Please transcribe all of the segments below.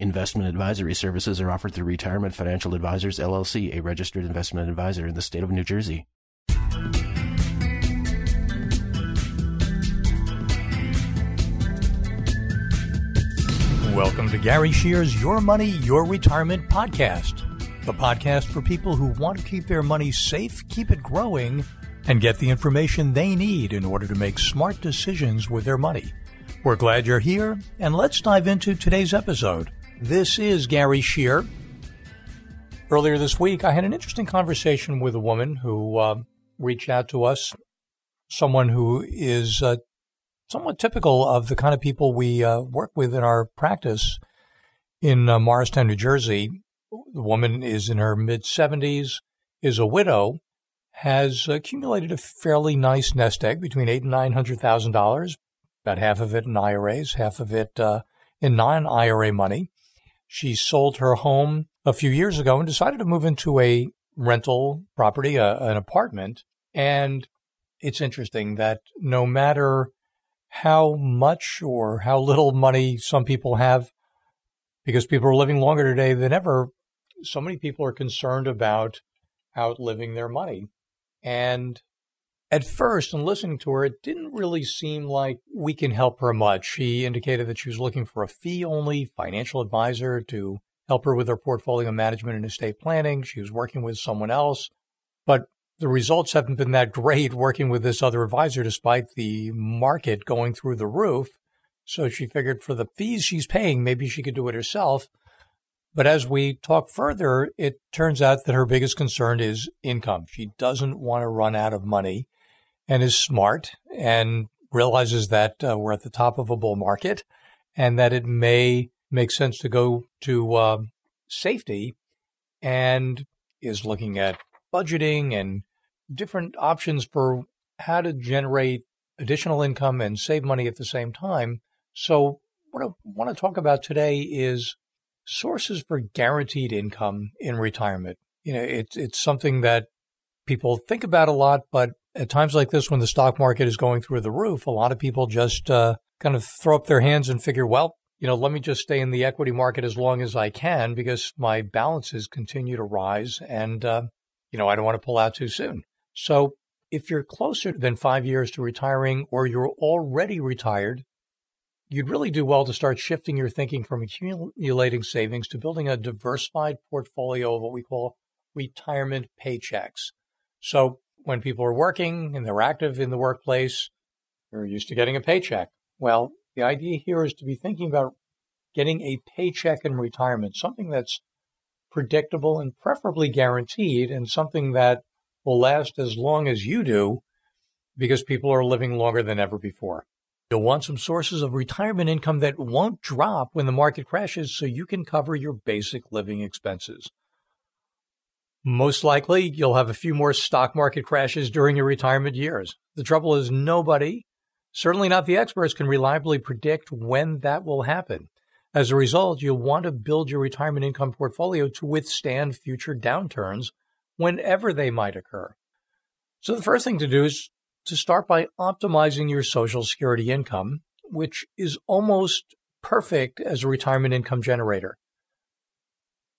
Investment advisory services are offered through Retirement Financial Advisors LLC, a registered investment advisor in the state of New Jersey. Welcome to Gary Scheer's Your Money, Your Retirement podcast, the podcast for people who want to keep their money safe, keep it growing, and get the information they need in order to make smart decisions with their money. We're glad you're here, and let's dive into today's episode. This is Gary Scheer. Earlier this week, I had an interesting conversation with a woman who uh, reached out to us, someone who is uh, somewhat typical of the kind of people we uh, work with in our practice in uh, Morristown, New Jersey. The woman is in her mid 70s, is a widow, has accumulated a fairly nice nest egg between eight and nine hundred thousand dollars, about half of it in IRAs, half of it uh, in non-IRA money. She sold her home a few years ago and decided to move into a rental property, a, an apartment. And it's interesting that no matter how much or how little money some people have, because people are living longer today than ever, so many people are concerned about outliving their money. And at first, in listening to her, it didn't really seem like we can help her much. She indicated that she was looking for a fee only financial advisor to help her with her portfolio management and estate planning. She was working with someone else, but the results haven't been that great working with this other advisor despite the market going through the roof. So she figured for the fees she's paying, maybe she could do it herself. But as we talk further, it turns out that her biggest concern is income. She doesn't want to run out of money and is smart and realizes that uh, we're at the top of a bull market and that it may make sense to go to uh, safety and is looking at budgeting and different options for how to generate additional income and save money at the same time. So, what I want to talk about today is sources for guaranteed income in retirement. You know, it's it's something that people think about a lot, but at times like this, when the stock market is going through the roof, a lot of people just uh, kind of throw up their hands and figure, well, you know, let me just stay in the equity market as long as I can because my balances continue to rise and, uh, you know, I don't want to pull out too soon. So if you're closer than five years to retiring or you're already retired, you'd really do well to start shifting your thinking from accumulating savings to building a diversified portfolio of what we call retirement paychecks. So when people are working and they're active in the workplace, they're used to getting a paycheck. Well, the idea here is to be thinking about getting a paycheck in retirement, something that's predictable and preferably guaranteed, and something that will last as long as you do because people are living longer than ever before. You'll want some sources of retirement income that won't drop when the market crashes so you can cover your basic living expenses. Most likely, you'll have a few more stock market crashes during your retirement years. The trouble is, nobody, certainly not the experts, can reliably predict when that will happen. As a result, you'll want to build your retirement income portfolio to withstand future downturns whenever they might occur. So, the first thing to do is to start by optimizing your Social Security income, which is almost perfect as a retirement income generator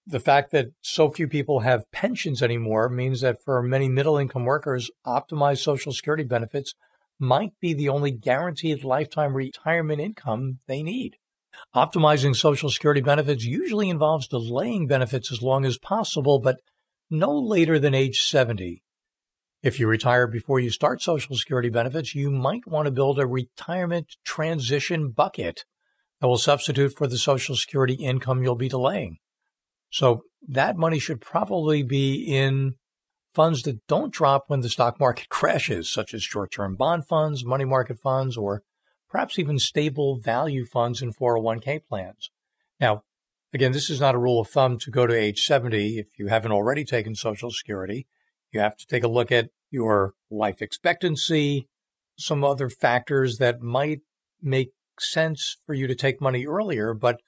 the fact that so few people have pensions anymore means that for many middle income workers, optimized Social Security benefits might be the only guaranteed lifetime retirement income they need. Optimizing Social Security benefits usually involves delaying benefits as long as possible, but no later than age 70. If you retire before you start Social Security benefits, you might want to build a retirement transition bucket that will substitute for the Social Security income you'll be delaying. So that money should probably be in funds that don't drop when the stock market crashes, such as short term bond funds, money market funds, or perhaps even stable value funds and 401k plans. Now, again, this is not a rule of thumb to go to age 70 if you haven't already taken Social Security. You have to take a look at your life expectancy, some other factors that might make sense for you to take money earlier. But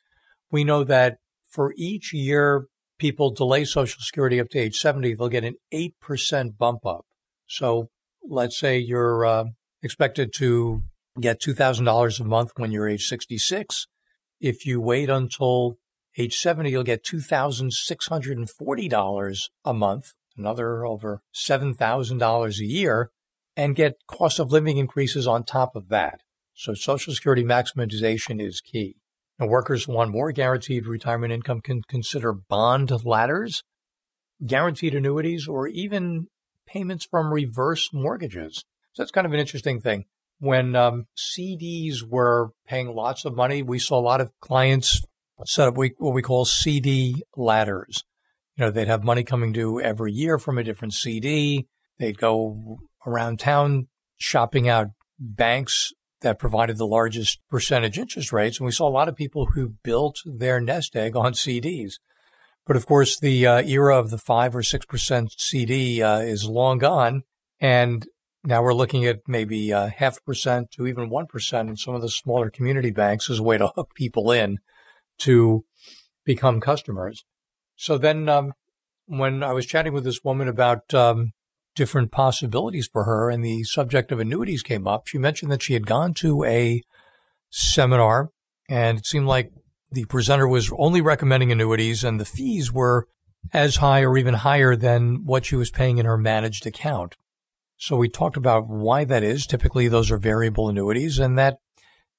we know that for each year people delay Social Security up to age 70, they'll get an 8% bump up. So let's say you're uh, expected to get $2,000 a month when you're age 66. If you wait until Age 70, you'll get $2,640 a month, another over $7,000 a year, and get cost of living increases on top of that. So Social Security maximization is key. Now, workers who want more guaranteed retirement income can consider bond ladders, guaranteed annuities, or even payments from reverse mortgages. So that's kind of an interesting thing. When um, CDs were paying lots of money, we saw a lot of clients set up what we call CD ladders. You know, they'd have money coming due every year from a different CD. They'd go around town shopping out banks that provided the largest percentage interest rates. And we saw a lot of people who built their nest egg on CDs. But of course, the uh, era of the five or six percent CD uh, is long gone, and now we're looking at maybe uh, half percent to even one percent in some of the smaller community banks as a way to hook people in to become customers. So then, um, when I was chatting with this woman about um, different possibilities for her and the subject of annuities came up, she mentioned that she had gone to a seminar and it seemed like the presenter was only recommending annuities and the fees were as high or even higher than what she was paying in her managed account. So we talked about why that is. Typically, those are variable annuities and that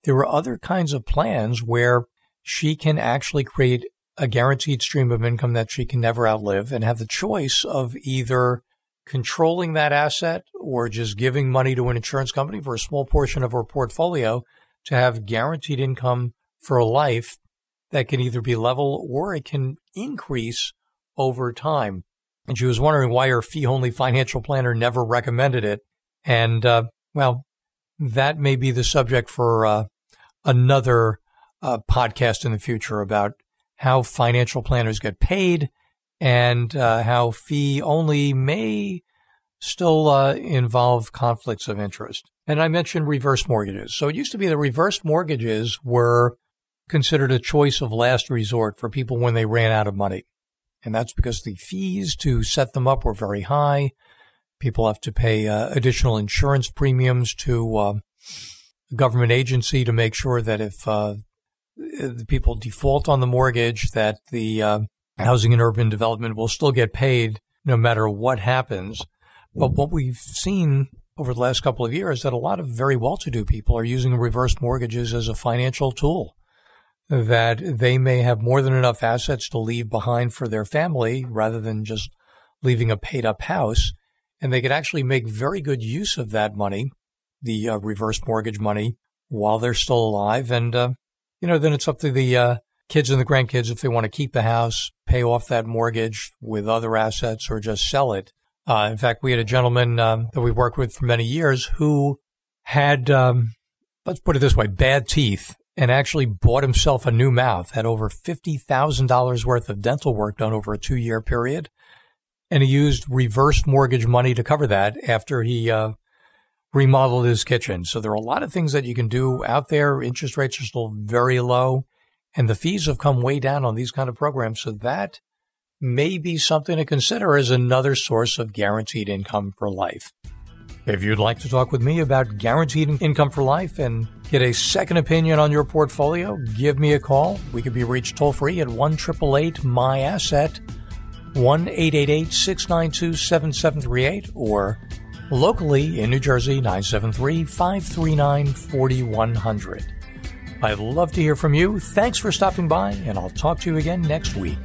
there are other kinds of plans where she can actually create a guaranteed stream of income that she can never outlive and have the choice of either controlling that asset or just giving money to an insurance company for a small portion of her portfolio to have guaranteed income for a life that can either be level or it can increase over time. And she was wondering why her fee only financial planner never recommended it. And, uh, well, that may be the subject for uh, another uh, podcast in the future about how financial planners get paid and uh, how fee only may still uh, involve conflicts of interest. And I mentioned reverse mortgages. So it used to be that reverse mortgages were considered a choice of last resort for people when they ran out of money. And that's because the fees to set them up were very high. People have to pay uh, additional insurance premiums to uh, a government agency to make sure that if uh, the people default on the mortgage, that the uh, housing and urban development will still get paid no matter what happens. But what we've seen over the last couple of years is that a lot of very well-to-do people are using reverse mortgages as a financial tool. That they may have more than enough assets to leave behind for their family rather than just leaving a paid-up house, and they could actually make very good use of that money, the uh, reverse mortgage money, while they're still alive, and uh, you know, then it's up to the uh, kids and the grandkids if they want to keep the house, pay off that mortgage with other assets, or just sell it. Uh, in fact, we had a gentleman um, that we worked with for many years who had, um, let's put it this way, bad teeth and actually bought himself a new mouth, had over $50,000 worth of dental work done over a two year period. And he used reverse mortgage money to cover that after he uh, remodeled his kitchen. So there are a lot of things that you can do out there. Interest rates are still very low and the fees have come way down on these kind of programs. So that may be something to consider as another source of guaranteed income for life. If you'd like to talk with me about guaranteed income for life and get a second opinion on your portfolio, give me a call. We can be reached toll free at 1 My Asset, 1 888 692 7738, or locally in New Jersey, 973 539 4100. I'd love to hear from you. Thanks for stopping by, and I'll talk to you again next week.